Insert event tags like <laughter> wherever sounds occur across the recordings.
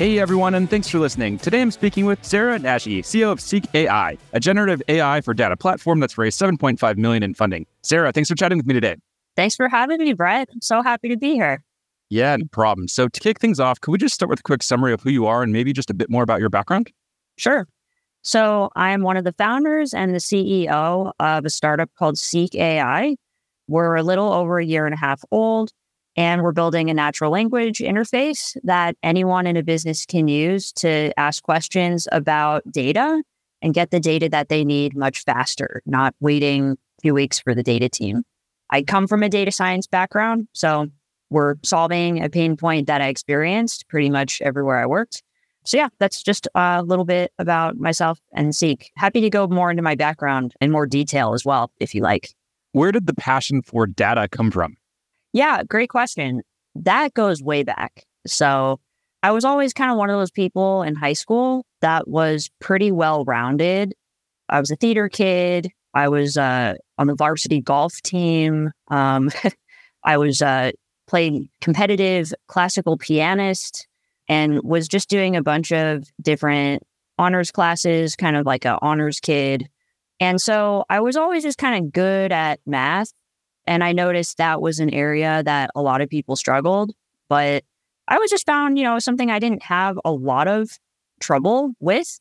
Hey everyone, and thanks for listening. Today I'm speaking with Sarah Nagy, CEO of Seek AI, a generative AI for data platform that's raised 7.5 million in funding. Sarah, thanks for chatting with me today. Thanks for having me, Brett. I'm so happy to be here. Yeah, no problem. So to kick things off, could we just start with a quick summary of who you are and maybe just a bit more about your background? Sure. So I am one of the founders and the CEO of a startup called Seek AI. We're a little over a year and a half old. And we're building a natural language interface that anyone in a business can use to ask questions about data and get the data that they need much faster, not waiting a few weeks for the data team. I come from a data science background, so we're solving a pain point that I experienced pretty much everywhere I worked. So, yeah, that's just a little bit about myself and Seek. Happy to go more into my background in more detail as well, if you like. Where did the passion for data come from? Yeah, great question. That goes way back. So I was always kind of one of those people in high school that was pretty well rounded. I was a theater kid. I was uh, on the varsity golf team. Um, <laughs> I was uh, playing competitive classical pianist and was just doing a bunch of different honors classes, kind of like a honors kid. And so I was always just kind of good at math and I noticed that was an area that a lot of people struggled. But I was just found, you know, something I didn't have a lot of trouble with.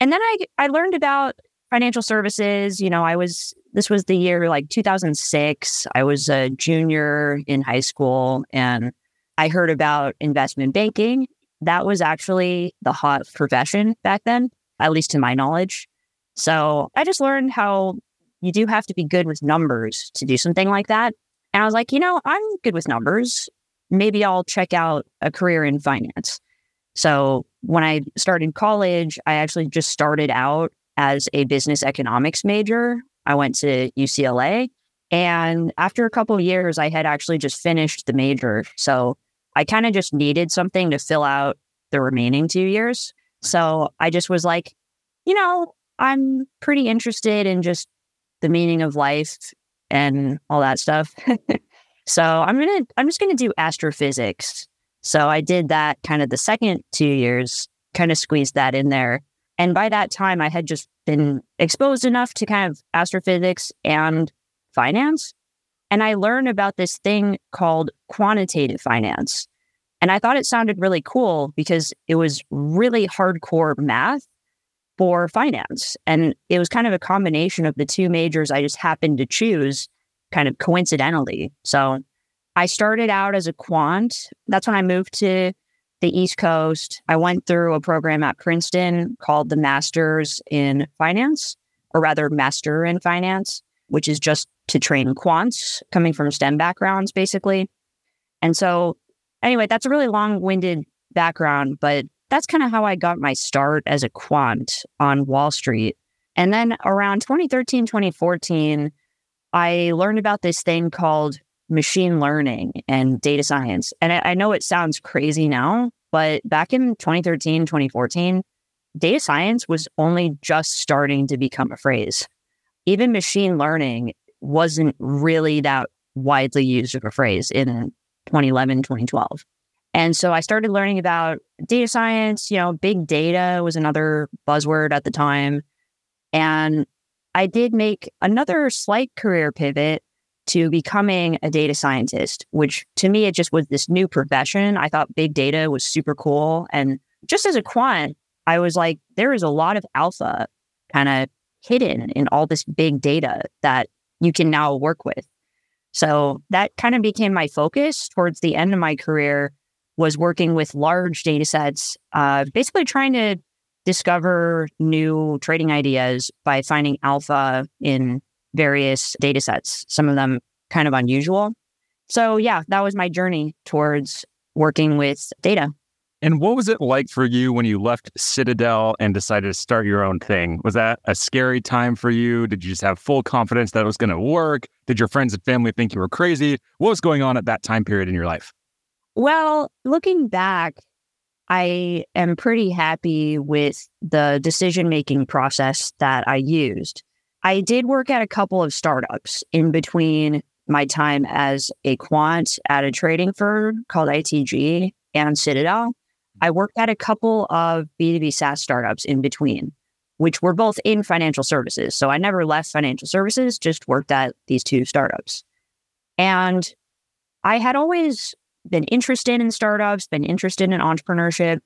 And then I, I learned about financial services. You know, I was, this was the year like 2006. I was a junior in high school and I heard about investment banking. That was actually the hot profession back then, at least to my knowledge. So I just learned how you do have to be good with numbers to do something like that. And I was like, you know, I'm good with numbers. Maybe I'll check out a career in finance. So when I started college, I actually just started out as a business economics major. I went to UCLA. And after a couple years, I had actually just finished the major. So I kind of just needed something to fill out the remaining two years. So I just was like, you know, I'm pretty interested in just the meaning of life and all that stuff. <laughs> so I'm gonna I'm just gonna do astrophysics. So I did that kind of the second two years, kind of squeezed that in there. And by that time I had just been exposed enough to kind of astrophysics and finance. And I learned about this thing called quantitative finance. And I thought it sounded really cool because it was really hardcore math for finance. And it was kind of a combination of the two majors I just happened to choose kind of coincidentally. So I started out as a quant. That's when I moved to the East Coast. I went through a program at Princeton called the Masters in Finance, or rather, Master in Finance, which is just to train quants coming from STEM backgrounds, basically. And so, anyway, that's a really long winded background, but that's kind of how I got my start as a quant on Wall Street. And then around 2013, 2014, I learned about this thing called machine learning and data science. And I, I know it sounds crazy now, but back in 2013, 2014, data science was only just starting to become a phrase. Even machine learning wasn't really that widely used of a phrase in 2011, 2012. And so I started learning about data science, you know, big data was another buzzword at the time. And I did make another slight career pivot to becoming a data scientist, which to me, it just was this new profession. I thought big data was super cool. And just as a quant, I was like, there is a lot of alpha kind of hidden in all this big data that you can now work with. So that kind of became my focus towards the end of my career was working with large data sets, uh, basically trying to discover new trading ideas by finding alpha in various data sets, some of them kind of unusual. So, yeah, that was my journey towards working with data. And what was it like for you when you left Citadel and decided to start your own thing? Was that a scary time for you? Did you just have full confidence that it was going to work? Did your friends and family think you were crazy? What was going on at that time period in your life? Well, looking back, I am pretty happy with the decision making process that I used. I did work at a couple of startups in between my time as a quant at a trading firm called ITG and Citadel. I mm-hmm. worked at a couple of B2B SaaS startups in between, which were both in financial services. So I never left financial services, just worked at these two startups. And I had always been interested in startups, been interested in entrepreneurship.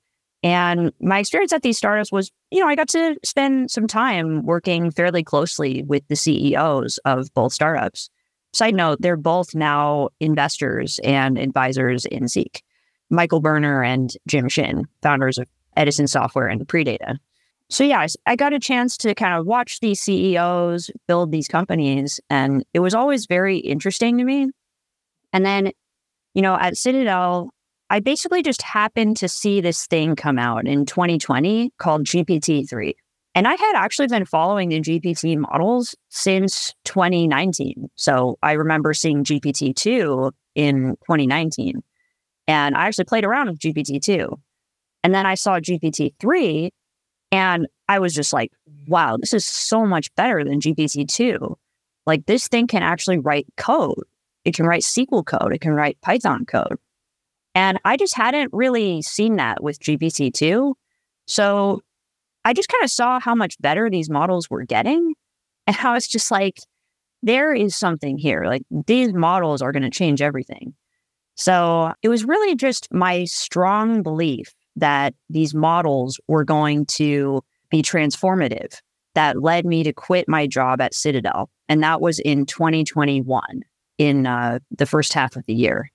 And my experience at these startups was, you know, I got to spend some time working fairly closely with the CEOs of both startups. Side note, they're both now investors and advisors in Seek. Mikael Berner and Jim Shinn, founders of Edison Software and Predata. So, yeah, I got a chance to kind of watch these CEOs build these companies, and it was always very interesting to me. And then, you know, at Citadel, I basically just happened to see this thing come out in 2020 called GPT 3. And I had actually been following the GPT models since 2019. So I remember seeing GPT 2 in 2019. And I actually played around with GPT 2. And then I saw GPT 3 and I was just like, wow, this is so much better than GPT 2. Like this thing can actually write code. It can write SQL code. It can write Python code. And I just hadn't really seen that with GPT 2. So I just kind of saw how much better these models were getting. <laughs> And I was just like, there is something here. Like these models are going to change everything. So it was really just my strong belief that these models were going to be transformative that led me to quit my job at Citadel. And that was in 2021, in uh, the first half of the year.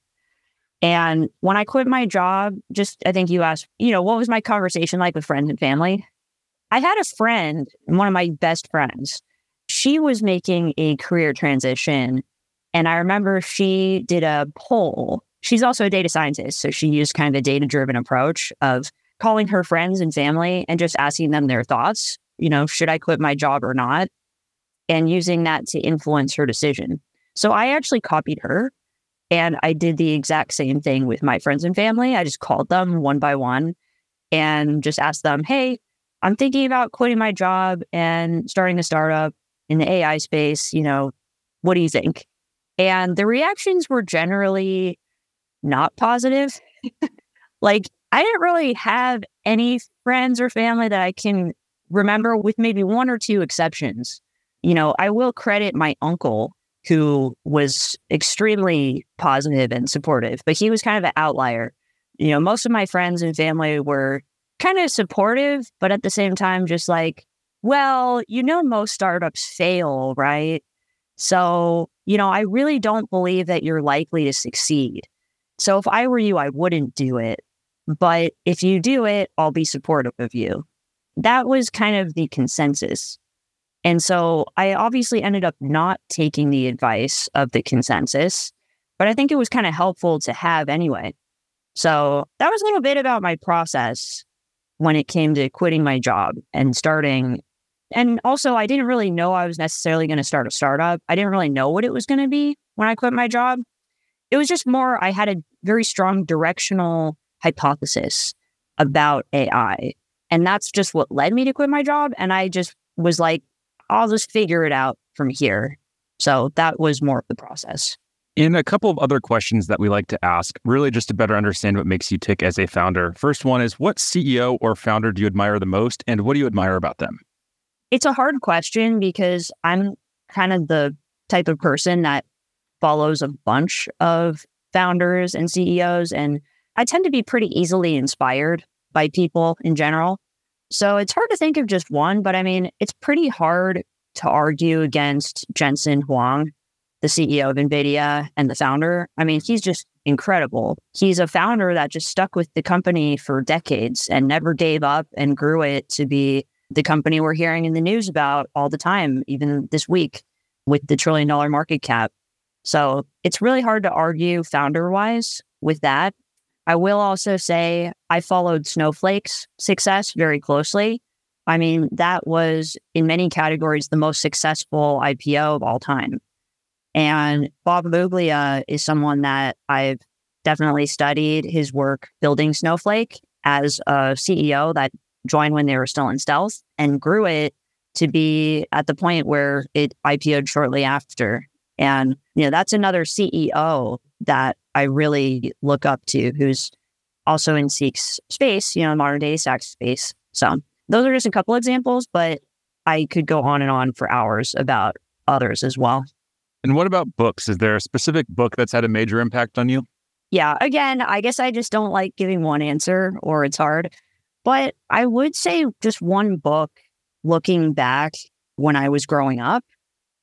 And when I quit my job, just I think you asked, you know, what was my conversation like with friends and family? I had a friend, one of my best friends. She was making a career transition. And I remember she did a poll she's also a data scientist. So she used kind of a data driven approach of calling her friends and family and just asking them their thoughts. You know, should I quit my job or not? And using that to influence her decision. So I actually copied her and I did the exact same thing with my friends and family. I just called them one by one and just asked them, hey, I'm thinking about quitting my job and starting a startup in the AI space. You know, what do you think? And the reactions were generally not positive. <laughs> like I didn't really have any friends or family that I can remember with maybe one or two exceptions. You know, I will credit my uncle who was extremely positive and supportive, but he was kind of an outlier. You know, most of my friends and family were kind of supportive, but at the same time, just like, well, you know, most startups fail, right? So, you know, I really don't believe that you're likely to succeed. So if I were you, I wouldn't do it. But if you do it, I'll be supportive of you. That was kind of the consensus. And so I obviously ended up not taking the advice of the consensus, but I think it was kind of helpful to have anyway. So that was a little bit about my process when it came to quitting my job and starting. And also, I didn't really know I was necessarily going to start a startup. I didn't really know what it was going to be when I quit my job. It was just more, I had a very strong directional hypothesis about AI. And that's just what led me to quit my job. And I just was like, I'll just figure it out from here. So that was more of the process. In a couple of other questions that we like to ask, really just to better understand what makes you tick as a founder. First one is what CEO or founder do you admire the most and what do you admire about them? It's a hard question because I'm kind of the type of person that follows a bunch of founders and CEOs. And I tend to be pretty easily inspired by people in general. So it's hard to think of just one, but I mean, it's pretty hard to argue against Jensen Huang, the CEO of NVIDIA and the founder. I mean, he's just incredible. He's a founder that just stuck with the company for decades and never gave up and grew it to be the company we're hearing in the news about all the time, even this week with the trillion dollar market cap. So it's really hard to argue founder wise with that. I will also say I followed Snowflake's success very closely. I mean, that was in many categories the most successful IPO of all time. And Bob Muglia is someone that I've definitely studied his work building Snowflake as a CEO that joined when they were still in stealth and grew it to be at the point where it IPO'd shortly after. And, you know, that's another CEO that I really look up to who's also in Seek's space, you know, modern data stack space. So those are just a couple examples, but I could go on and on for hours about others as well. And what about books? Is there a specific book that's had a major impact on you? Yeah, again, I guess I just don't like giving one answer or it's hard. But I would say just one book looking back when I was growing up,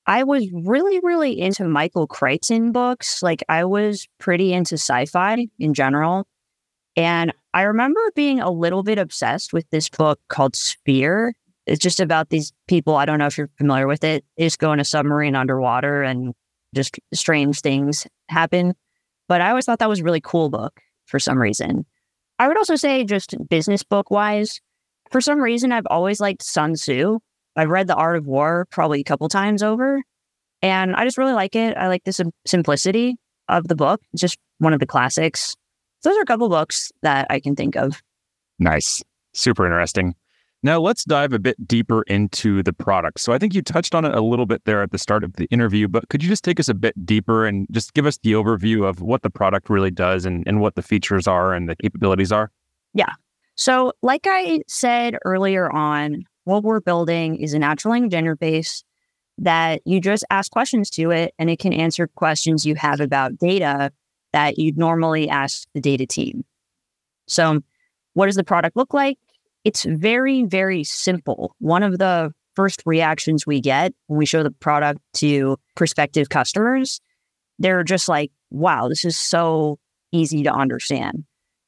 I was really, really into Michael Crichton books. Like I was pretty into sci fi in general. And I remember being a little bit obsessed with this book called Sphere. It's just about these people. I don't know if you're familiar with it. They just go in a submarine underwater and just strange things happen. But I always thought that was a really cool book for some reason. I would also say, just business book wise, for some reason, I've always liked Sun Tzu. I've read The Art of War probably a couple times over, and I just really like it. I like the sim- simplicity of the book. It's just one of the classics. Those are a couple books that I can think of. Nice. Super interesting. Now let's dive a bit deeper into the product. So I think you touched on it a little bit there at the start of the interview, but could you just take us a bit deeper and just give us the overview of what the product really does and, and what the features are and the capabilities are? Yeah. So, like I said earlier on, what we're building is a natural language interface that you just ask questions to it and it can answer questions you have about data that you'd normally ask the data team. So, what does the product look like? It's very, very simple. One of the first reactions we get when we show the product to prospective customers, they're just like, wow, this is so easy to understand.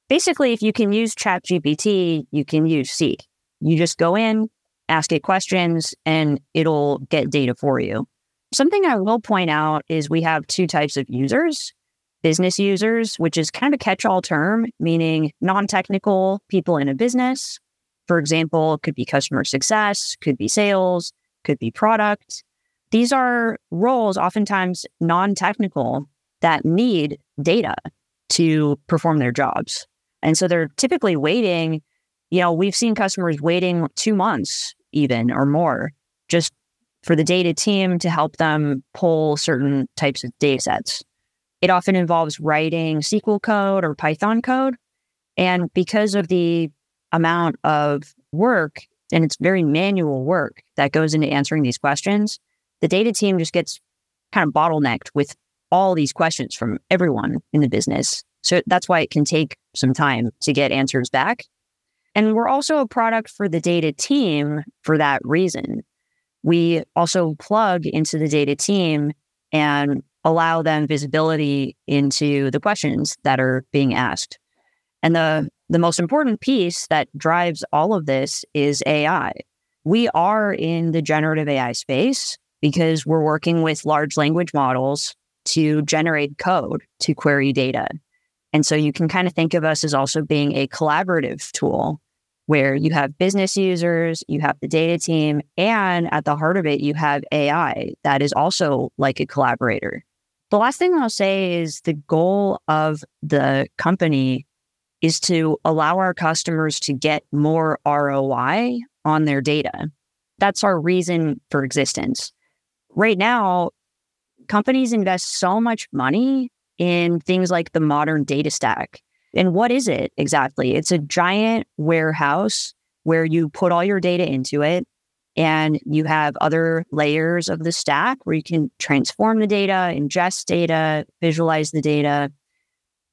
Basically, if you can use ChatGPT, you can use Seek. You just go in, ask it questions, and it'll get data for you. Something I will point out is we have two types of users business users, which is kind of a catch all term, meaning non technical people in a business, for example, could be customer success, could be sales, could be product. These are roles oftentimes non technical that need data to perform their jobs. And so they're typically waiting. You know, we've seen customers waiting two months even or more just for the data team to help them pull certain types of data sets. It often involves writing SQL code or Python code. And because of the amount of work and it's very manual work that goes into answering these questions, the data team just gets kind of bottlenecked with all these questions from everyone in the business. So that's why it can take some time to get answers back. And we're also a product for the data team for that reason. We also plug into the data team and allow them visibility into the questions that are being asked. And the the most important piece that drives all of this is AI. We are in the generative AI space because we're working with large language models to generate code to query data. And so you can kind of think of us as also being a collaborative tool where you have business users, you have the data team, and at the heart of it, you have AI that is also like a collaborator. The last thing I'll say is the goal of the company is to allow our customers to get more ROI on their data. That's our reason for existence. Right now, companies invest so much money in things like the modern data stack. And what is it exactly? It's a giant warehouse where you put all your data into it and you have other layers of the stack where you can transform the data, ingest data, visualize the data,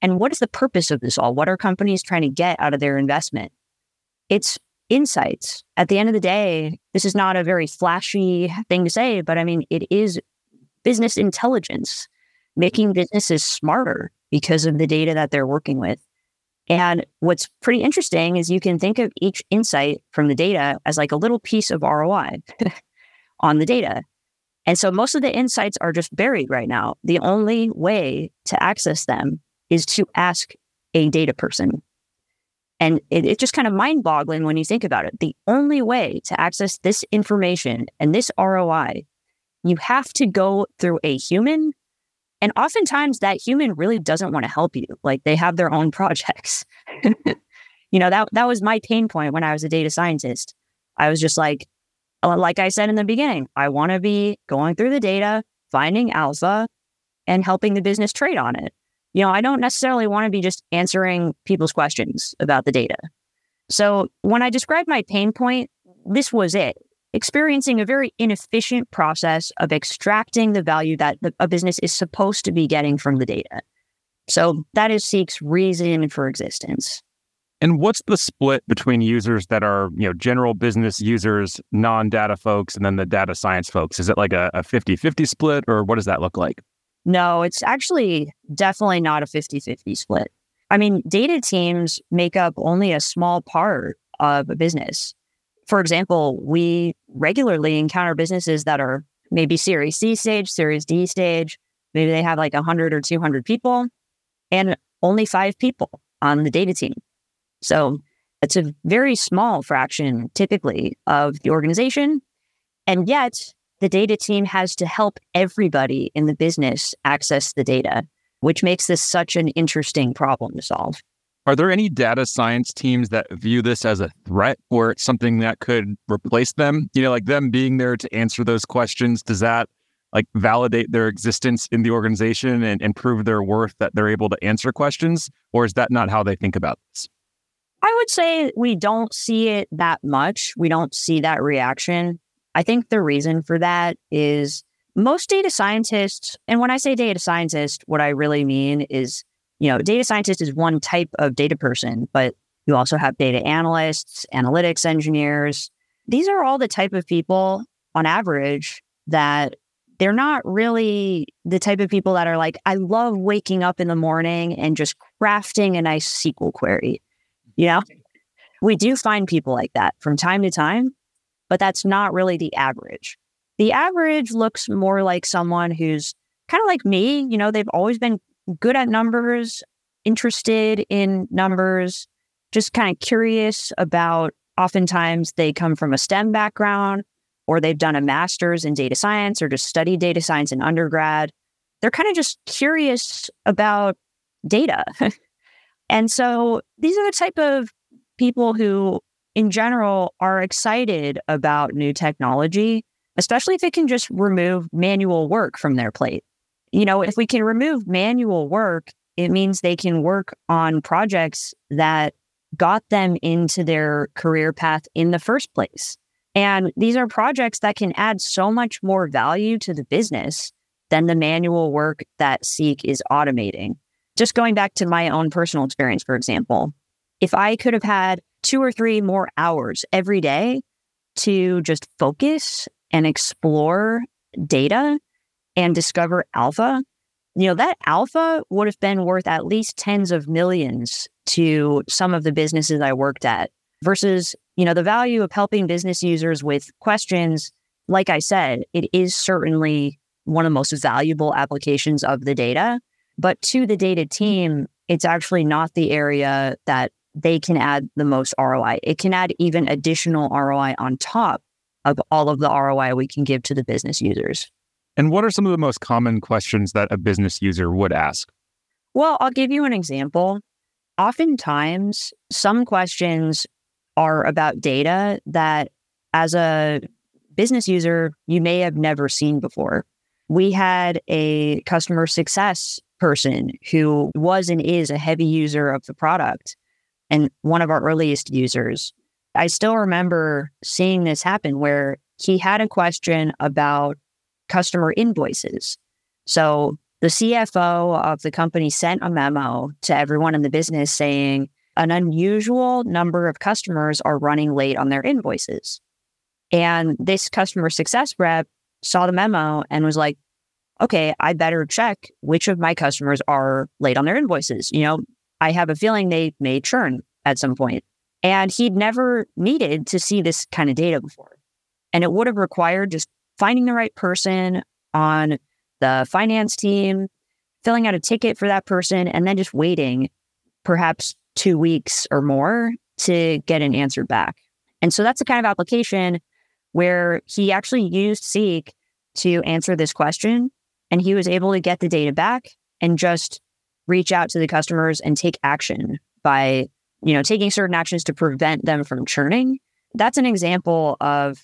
and what is the purpose of this all? What are companies trying to get out of their investment? It's insights. At the end of the day, this is not a very flashy thing to say, but I mean, it is business intelligence, making businesses smarter because of the data that they're working with. And what's pretty interesting is you can think of each insight from the data as like a little piece of ROI <laughs> on the data. And so most of the insights are just buried right now. The only way to access them is to ask a data person. And it, it's just kind of mind boggling when you think about it. The only way to access this information and this ROI, you have to go through a human. And oftentimes that human really doesn't want to help you. Like they have their own <laughs> projects. you know, that, that was my pain point when I was a data scientist. I was just like, uh, like I said in the beginning, I want to be going through the data, finding alpha, and helping the business trade on it. You know, I don't necessarily want to be just answering people's questions about the data. So when I described my pain point, this was it experiencing a very inefficient process of extracting the value that the, a business is supposed to be getting from the data. So that is Seek's reason for existence. And what's the split between users that are, you know, general business users, non-data folks, and then the data science folks? Is it like a, a 50-50 split or what does that look like? No, it's actually definitely not a 50-50 split. I mean, data teams make up only a small part of a business. For example, we regularly encounter businesses that are maybe Series C stage, Series D stage. Maybe they have like 100 or 200 people and only five people on the data team. So it's a very small fraction typically of the organization. And yet the data team has to help everybody in the business access the data, which makes this such an interesting problem to solve. Are there any data science teams that view this as a threat or it's something that could replace them? You know, like them being there to answer those questions, does that like validate their existence in the organization and, and prove their worth that they're able to answer questions? Or is that not how they think about this? I would say we don't see it that much. We don't see that reaction. I think the reason for that is most data scientists, and when I say data scientist, what I really mean is, you know, data scientist is one type of data person, but you also have data analysts, analytics engineers. These are all the type of people on average that they're not really the type of people that are like, I love waking up in the morning and just crafting a nice SQL query. You know, we do find people like that from time to time, but that's not really the average. The average looks more like someone who's kind of like me. You know, they've always been good at numbers, interested in numbers, just kind of curious about. Oftentimes, they come from a STEM background or they've done a master's in data science or just studied data science in undergrad. They're kind of just curious about data. <laughs> And so these are the type of people who, in general, are excited about new technology, especially if it can just remove manual work from their plate. You know, if we can remove manual work, it means they can work on projects that got them into their career path in the first place. And these are projects that can add so much more value to the business than the manual work that Seek is automating just going back to my own personal experience, for example, if I could have had two or three more hours every day to just focus and explore data and discover alpha, you know, that alpha would have been worth at least tens of millions to some of the businesses I worked at versus, you know, the value of helping business users with questions. Like I said, it is certainly one of the most valuable applications of the data. But to the data team, it's actually not the area that they can add the most ROI. It can add even additional ROI on top of all of the ROI we can give to the business users. And what are some of the most common questions that a business user would ask? Well, I'll give you an example. Oftentimes, some questions are about data that, as a business user, you may have never seen before. We had a customer success person who was and is a heavy user of the product and one of our earliest users. I still remember seeing this happen where he had a question about customer invoices. So the CFO of the company sent a memo to everyone in the business saying an unusual number of customers are running late on their invoices. And this customer success rep saw the memo and was like, okay, I better check which of my customers are late on their invoices. You know, I have a feeling they may churn at some point. And he'd never needed to see this kind of data before. And it would have required just finding the right person on the finance team, filling out a ticket for that person, and then just waiting perhaps two weeks or more to get an answer back. And so that's the kind of application where he actually used Seek to answer this question and he was able to get the data back and just reach out to the customers and take action by, you know, taking certain actions to prevent them from churning. That's an example of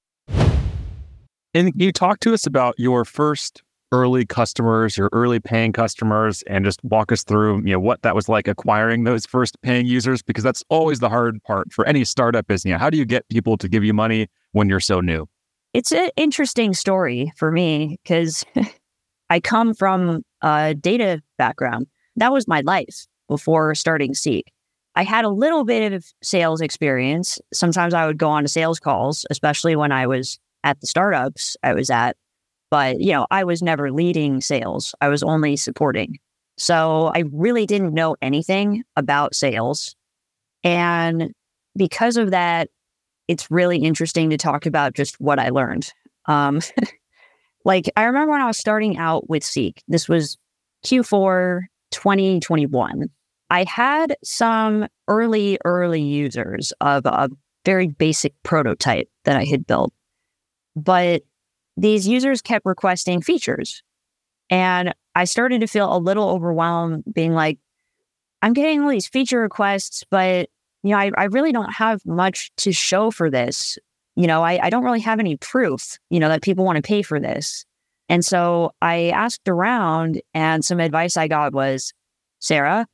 And you talk to us about your first early customers, your early paying customers, and just walk us through, you know, what that was like acquiring those first paying users, because that's always the hard part for any startup is, you know, how do you get people to give you money when you're so new? It's an interesting story for me because <laughs> I come from a data background. That was my life before starting Seek. I had a little bit of sales experience. Sometimes I would go on to sales calls, especially when I was at the startups I was at but, you know, I was never leading sales, I was only supporting. So I really didn't know anything about sales. And because of that, it's really interesting to talk about just what I learned. Um, <laughs> like, I remember when I was starting out with Seek, this was Q4 2021. I had some early, early users of a very basic prototype that I had built. But these users kept requesting features. And I started to feel a little overwhelmed, being like, I'm getting all these feature requests, but you know, I, I really don't have much to show for this. You know, I, I don't really have any proof, you know, that people want to pay for this. And so I asked around, and some advice I got was, Sarah,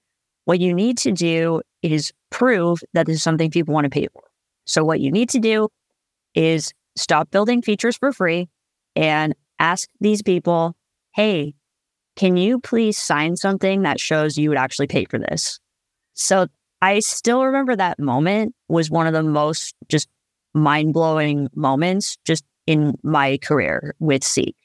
what you need to do is prove that this is something people want to pay for. So what you need to do is stop building features for free and ask these people, hey, can you please sign something that shows you would actually pay for this? So I still remember that moment was one of the most just mind blowing moments just in my career with Seek.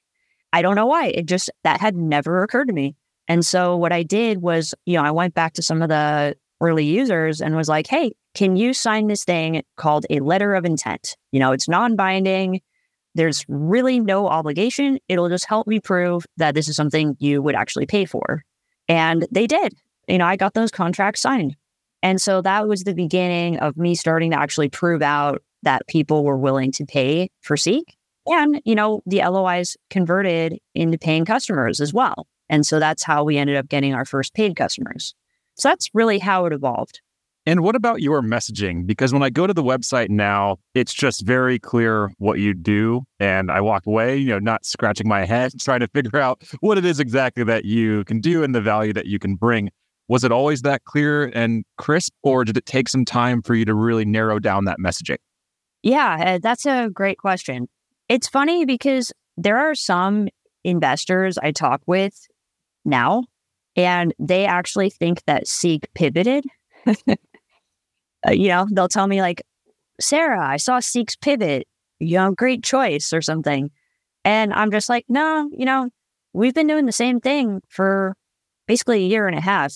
I don't know why. It just, that had never occurred to me. And so what I did was, you know, I went back to some of the early users and was like, hey, can you sign this thing called a letter of intent? You know, it's non binding. There's really no obligation. It'll just help me prove that this is something you would actually pay for. And they did. You know, I got those contracts signed. And so that was the beginning of me starting to actually prove out that people were willing to pay for Seek. And, you know, the LOIs converted into paying customers as well. And so that's how we ended up getting our first paid customers. So that's really how it evolved. And what about your messaging? Because when I go to the website now, it's just very clear what you do. And I walk away, you know, not scratching my head, <laughs> trying to figure out what it is exactly that you can do and the value that you can bring. Was it always that clear and crisp, or did it take some time for you to really narrow down that messaging? Yeah, uh, that's a great question. It's funny because there are some investors I talk with now, and they actually think that Seek pivoted uh, you know, they'll tell me like, Sarah, I saw Seek's pivot, you know, great choice or something. And I'm just like, no, you know, we've been doing the same thing for basically a year and a half.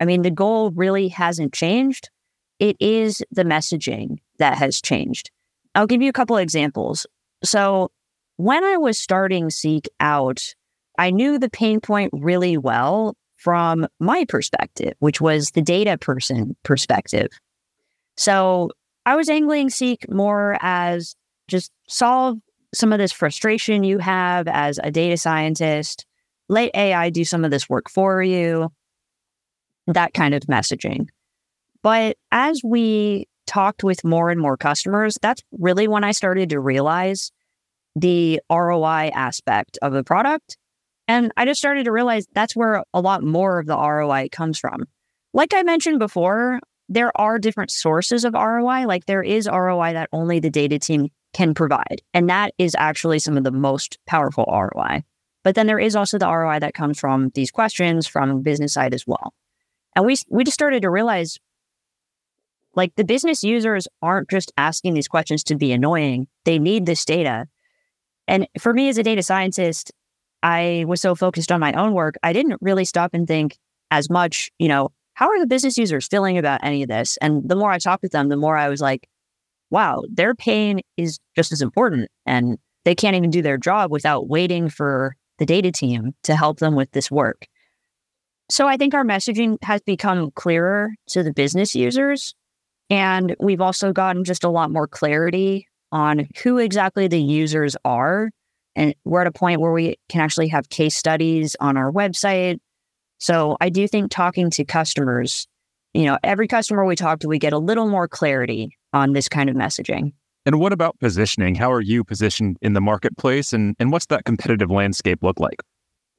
I mean, the goal really hasn't changed. It is the messaging that has changed. I'll give you a couple of examples. So, when I was starting Seek out, I knew the pain point really well from my perspective, which was the data person perspective. So I was angling Seek more as just solve some of this frustration you have as a data scientist. Let AI do some of this work for you, that kind of messaging. But as we talked with more and more customers, that's really when I started to realize the ROI aspect of the product. And I just started to realize that's where a lot more of the ROI comes from. Like I mentioned before, there are different sources of ROI. Like there is ROI that only the data team can provide. And that is actually some of the most powerful ROI. But then there is also the ROI that comes from these questions from business side as well. And we we just started to realize Like the business users aren't just asking these questions to be annoying. They need this data. And for me as a data scientist, I was so focused on my own work, I didn't really stop and think as much, you know, how are the business users feeling about any of this? And the more I talked with them, the more I was like, wow, their pain is just as important. And they can't even do their job without waiting for the data team to help them with this work. So I think our messaging has become clearer to the business users. And we've also gotten just a lot more clarity on who exactly the users are. And we're at a point where we can actually have case studies on our website. So I do think talking to customers, you know, every customer we talk to, we get a little more clarity on this kind of messaging. And what about positioning? How are you positioned in the marketplace and, and what's that competitive landscape look like?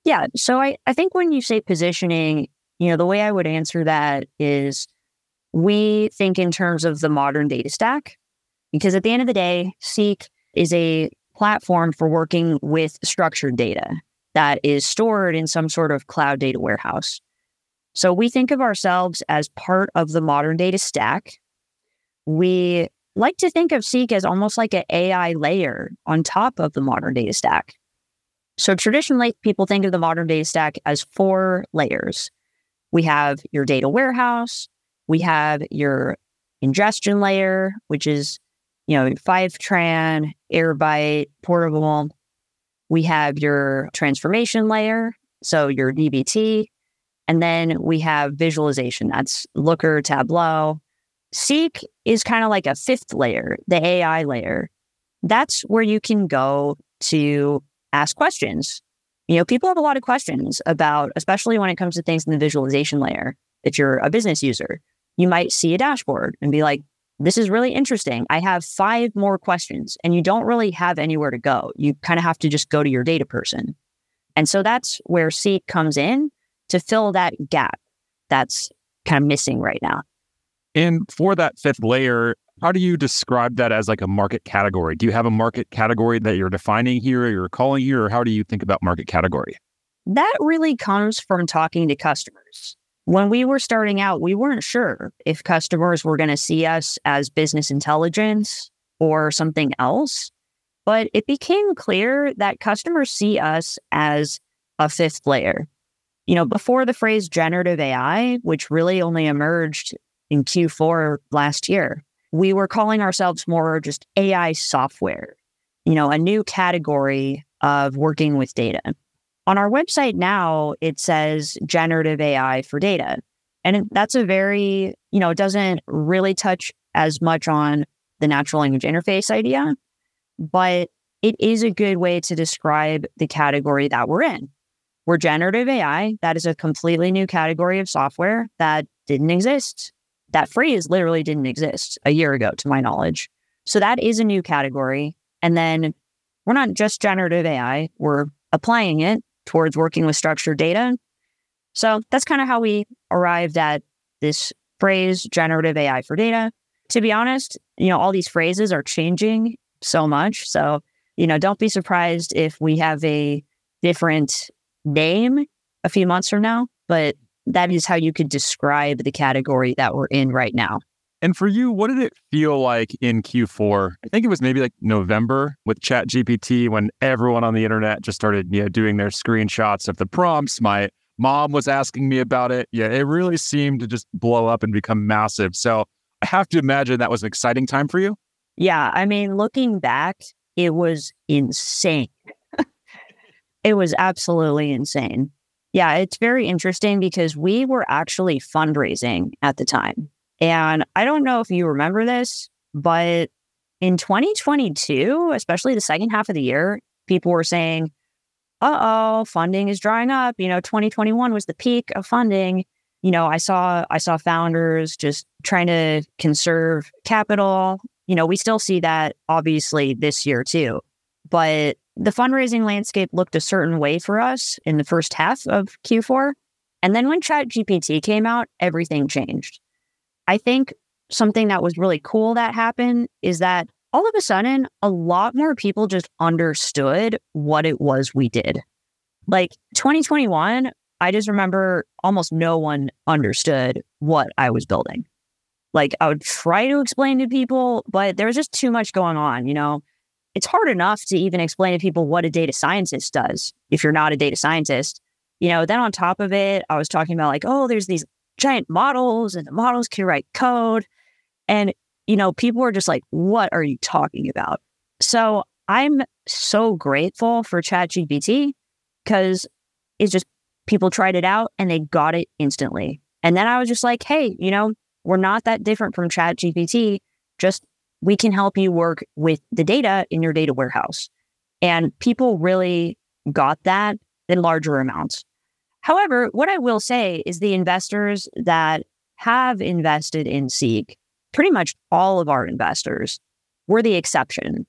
Yeah. So I, I think when you say positioning, you know, the way I would answer that is we think in terms of the modern data stack, because at the end of the day, Seek is a platform for working with structured data that is stored in some sort of cloud data warehouse. So we think of ourselves as part of the modern data stack. We like to think of Seek as almost like an AI layer on top of the modern data stack. So traditionally, people think of the modern data stack as four layers. We have your data warehouse, we have your ingestion layer, which is, you know, Fivetran, Airbyte, Portable. We have your transformation layer, so your DBT. And then we have visualization. That's Looker, Tableau, Seek is kind of like a fifth layer, the AI layer. That's where you can go to ask questions. You know, people have a lot of questions about, especially when it comes to things in the visualization layer. If you're a business user, you might see a dashboard and be like, this is really interesting. I have five more questions, and you don't really have anywhere to go. You kind of have to just go to your data person. And so that's where Seek comes in to fill that gap that's kind of missing right now. And for that fifth layer, how do you describe that as like a market category? Do you have a market category that you're defining here, or you're calling here, or how do you think about market category? That really comes from talking to customers. When we were starting out, we weren't sure if customers were going to see us as business intelligence or something else. But it became clear that customers see us as a fifth layer. You know, before the phrase generative AI, which really only emerged in Q4 last year. We were calling ourselves more just AI software, you know, a new category of working with data. On our website now, it says generative AI for data. And that's a very, you know, it doesn't really touch as much on the natural language interface idea, but it is a good way to describe the category that we're in. We're generative AI. That is a completely new category of software that didn't exist that phrase literally didn't exist a year ago, to my knowledge. So that is a new category. And then we're not just generative AI, we're applying it towards working with structured data. So that's kind of how we arrived at this phrase, generative AI for data. To be honest, you know, all these phrases are changing so much. So, you know, don't be surprised if we have a different name a few months from now, but that is how you could describe the category that we're in right now. And for you, what did it feel like in Q4? I think it was maybe like November with Chat GPT when everyone on the internet just started, you know, doing their screenshots of the prompts. My mom was asking me about it. Yeah, it really seemed to just blow up and become massive. So I have to imagine that was an exciting time for you. Yeah. I mean, looking back, it was insane. it was absolutely insane. Yeah, it's very interesting because we were actually fundraising at the time. And I don't know if you remember this, but in 2022, especially the second half of the year, people were saying, uh oh, funding is drying up. You know, 2021 was the peak of funding. You know, I saw I saw founders just trying to conserve capital. You know, we still see that obviously this year too. But the fundraising landscape looked a certain way for us in the first half of Q4. And then when ChatGPT came out, everything changed. I think something that was really cool that happened is that all of a sudden, a lot more people just understood what it was we did. Like 2021, I just remember almost no one understood what I was building. Like I would try to explain to people, but there was just too much going on, you know? It's hard enough to even explain to people what a data scientist does if you're not a data scientist. You know, then on top of it, I was talking about like, oh, there's these giant models and the models can write code. And, you know, people are just like, what are you talking about? So I'm so grateful for ChatGPT because it's just people tried it out and they got it instantly. And then I was just like, hey, you know, we're not that different from ChatGPT. Just we can help you work with the data in your data warehouse. And people really got that in larger amounts. However, what I will say is the investors that have invested in Seek, pretty much all of our investors, were the exception.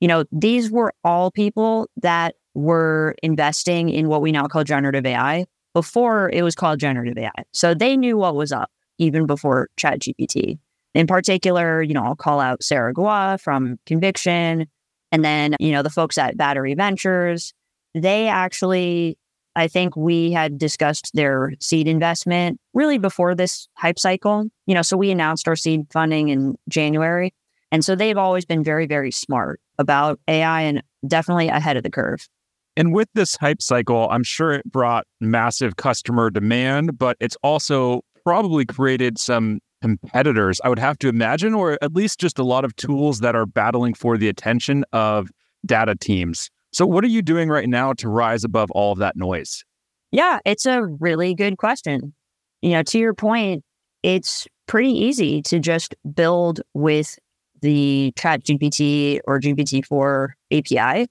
You know, these were all people that were investing in what we now call generative AI before it was called generative AI. So they knew what was up even before ChatGPT. In particular, you know, I'll call out Sarah Guo from Conviction and then, you know, the folks at Battery Ventures. They actually, I think we had discussed their seed investment really before this hype cycle. You know, so we announced our seed funding in January. And so they've always been very, very smart about AI and definitely ahead of the curve. And with this hype cycle, I'm sure it brought massive customer demand, but it's also probably created some competitors, I would have to imagine, or at least just a lot of tools that are battling for the attention of data teams. So, what are you doing right now to rise above all of that noise? Yeah, it's a really good question. You know, to your point, it's pretty easy to just build with the Chat GPT or GPT-4 API.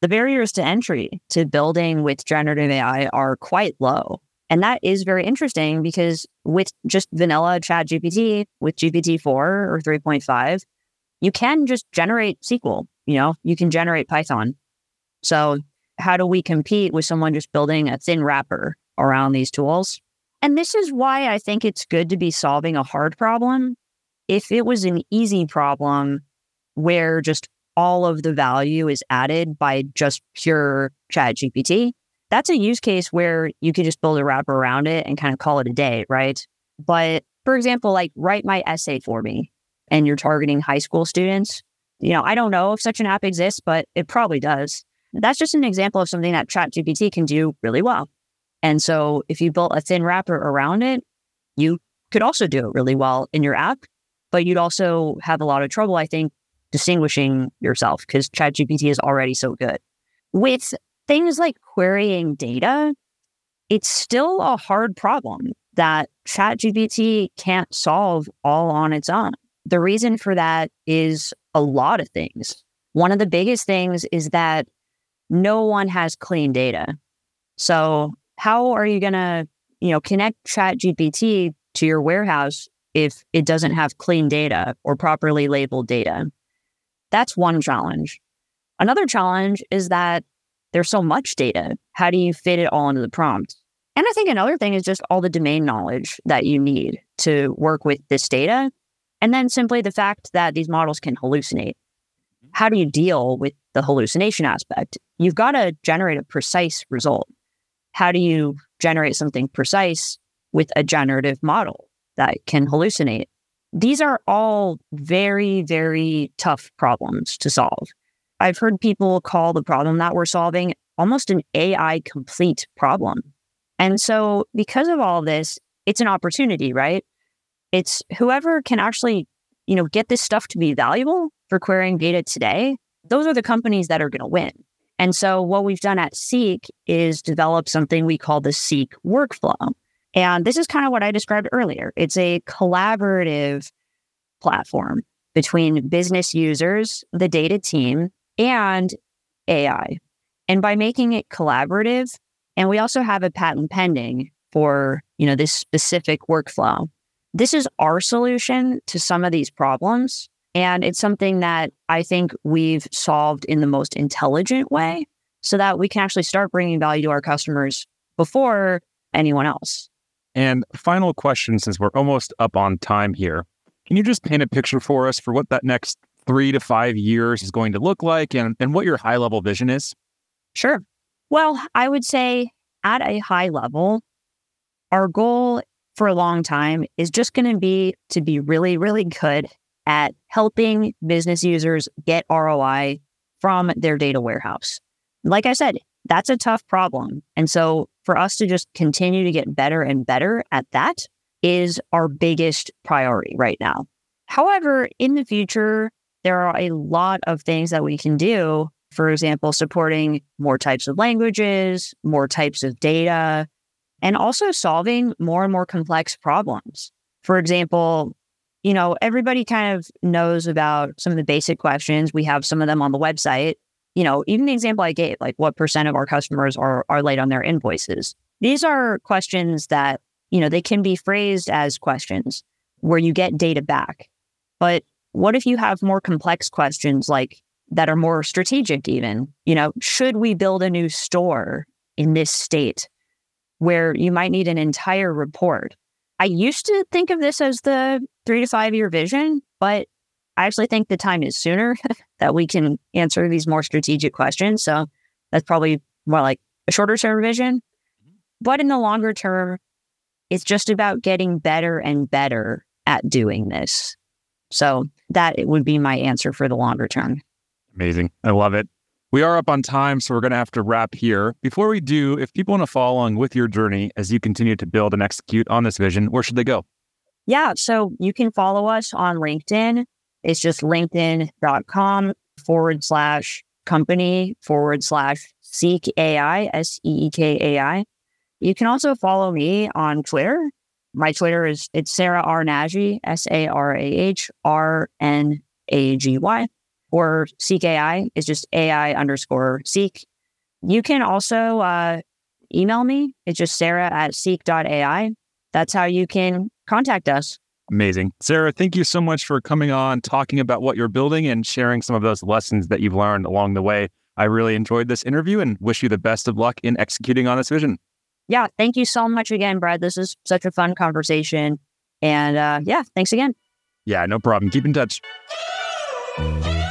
The barriers to entry to building with generative AI are quite low. And that is very interesting because with just vanilla chat GPT with GPT-4 or 3.5, you can just generate SQL, you know, you can generate Python. So how do we compete with someone just building a thin wrapper around these tools? And this is why I think it's good to be solving a hard problem. If it was an easy problem where just all of the value is added by just pure chat GPT, that's a use case where you could just build a wrapper around it and kind of call it a day, right? But for example, like write my essay for me and you're targeting high school students. You know, I don't know if such an app exists, but it probably does. That's just an example of something that ChatGPT can do really well. And so if you built a thin wrapper around it, you could also do it really well in your app, but you'd also have a lot of trouble, I think, distinguishing yourself because ChatGPT is already so good. With things like querying data, it's still a hard problem that ChatGPT can't solve all on its own. The reason for that is a lot of things. One of the biggest things is that no one has clean data. So, how are you going to, you know, connect ChatGPT to your warehouse if it doesn't have clean data or properly labeled data? That's one challenge. Another challenge is that there's so much data. How do you fit it all into the prompt? And I think another thing is just all the domain knowledge that you need to work with this data. And then simply the fact that these models can hallucinate. Mm-hmm. How do you deal with the hallucination aspect? You've got to generate a precise result. How do you generate something precise with a generative model that can hallucinate? These are all very, very tough problems to solve. I've heard people call the problem that we're solving almost an AI complete problem. And so, because of all this, it's an opportunity, right? It's whoever can actually, you know, get this stuff to be valuable for querying data today, those are the companies that are going to win. And so, what we've done at Seek is develop something we call the Seek workflow. And this is kind of what I described earlier. It's a collaborative platform between business users, the data team, and AI. And by making it collaborative, and we also have a patent pending for, you know, this specific workflow. This is our solution to some of these problems. And it's something that I think we've solved in the most intelligent way so that we can actually start bringing value to our customers before anyone else. And final question, since we're almost up on time here, can you just paint a picture for us for what that next three to five years is going to look like and, and what your high level vision is? Sure. Well, I would say at a high level, our goal for a long time is just going to be to be really, really good at helping business users get ROI from their data warehouse. Like I said, that's a tough problem. And so for us to just continue to get better and better at that is our biggest priority right now. However, in the future, there are a lot of things that we can do. For example, supporting more types of languages, more types of data, and also solving more and more complex problems. For example, you know, everybody kind of knows about some of the basic questions. We have some of them on the website. You know, even the example I gave, like what percent of our customers are, are late on their invoices. These are questions that, you know, they can be phrased as questions where you get data back. But what if you have more complex questions like that are more strategic, even? You know, should we build a new store in this state where you might need an entire report? I used to think of this as the three to five year vision, but I actually think the time is sooner <laughs> that we can answer these more strategic questions. So that's probably more like a shorter term vision. Mm-hmm. But in the longer term, it's just about getting better and better at doing this. So that would be my answer for the longer term. Amazing. I love it. We are up on time, so we're going to have to wrap here. Before we do, if people want to follow along with your journey as you continue to build and execute on this vision, where should they go? Yeah, so you can follow us on LinkedIn. It's just linkedin.com forward slash company forward slash seek AI, S E E K A I. You can also follow me on Twitter. My Twitter is it's Sarah R. Nagy, S A R A H R N A G Y or Seek AI is just AI underscore Seek. You can also uh, email me. It's just sarah at seek.ai. That's how you can contact us. Amazing. Sarah, thank you so much for coming on, talking about what you're building and sharing some of those lessons that you've learned along the way. I really enjoyed this interview and wish you the best of luck in executing on this vision. Yeah, thank you so much again, Brad. This is such a fun conversation. And uh, yeah, thanks again. Yeah, no problem. Keep in touch.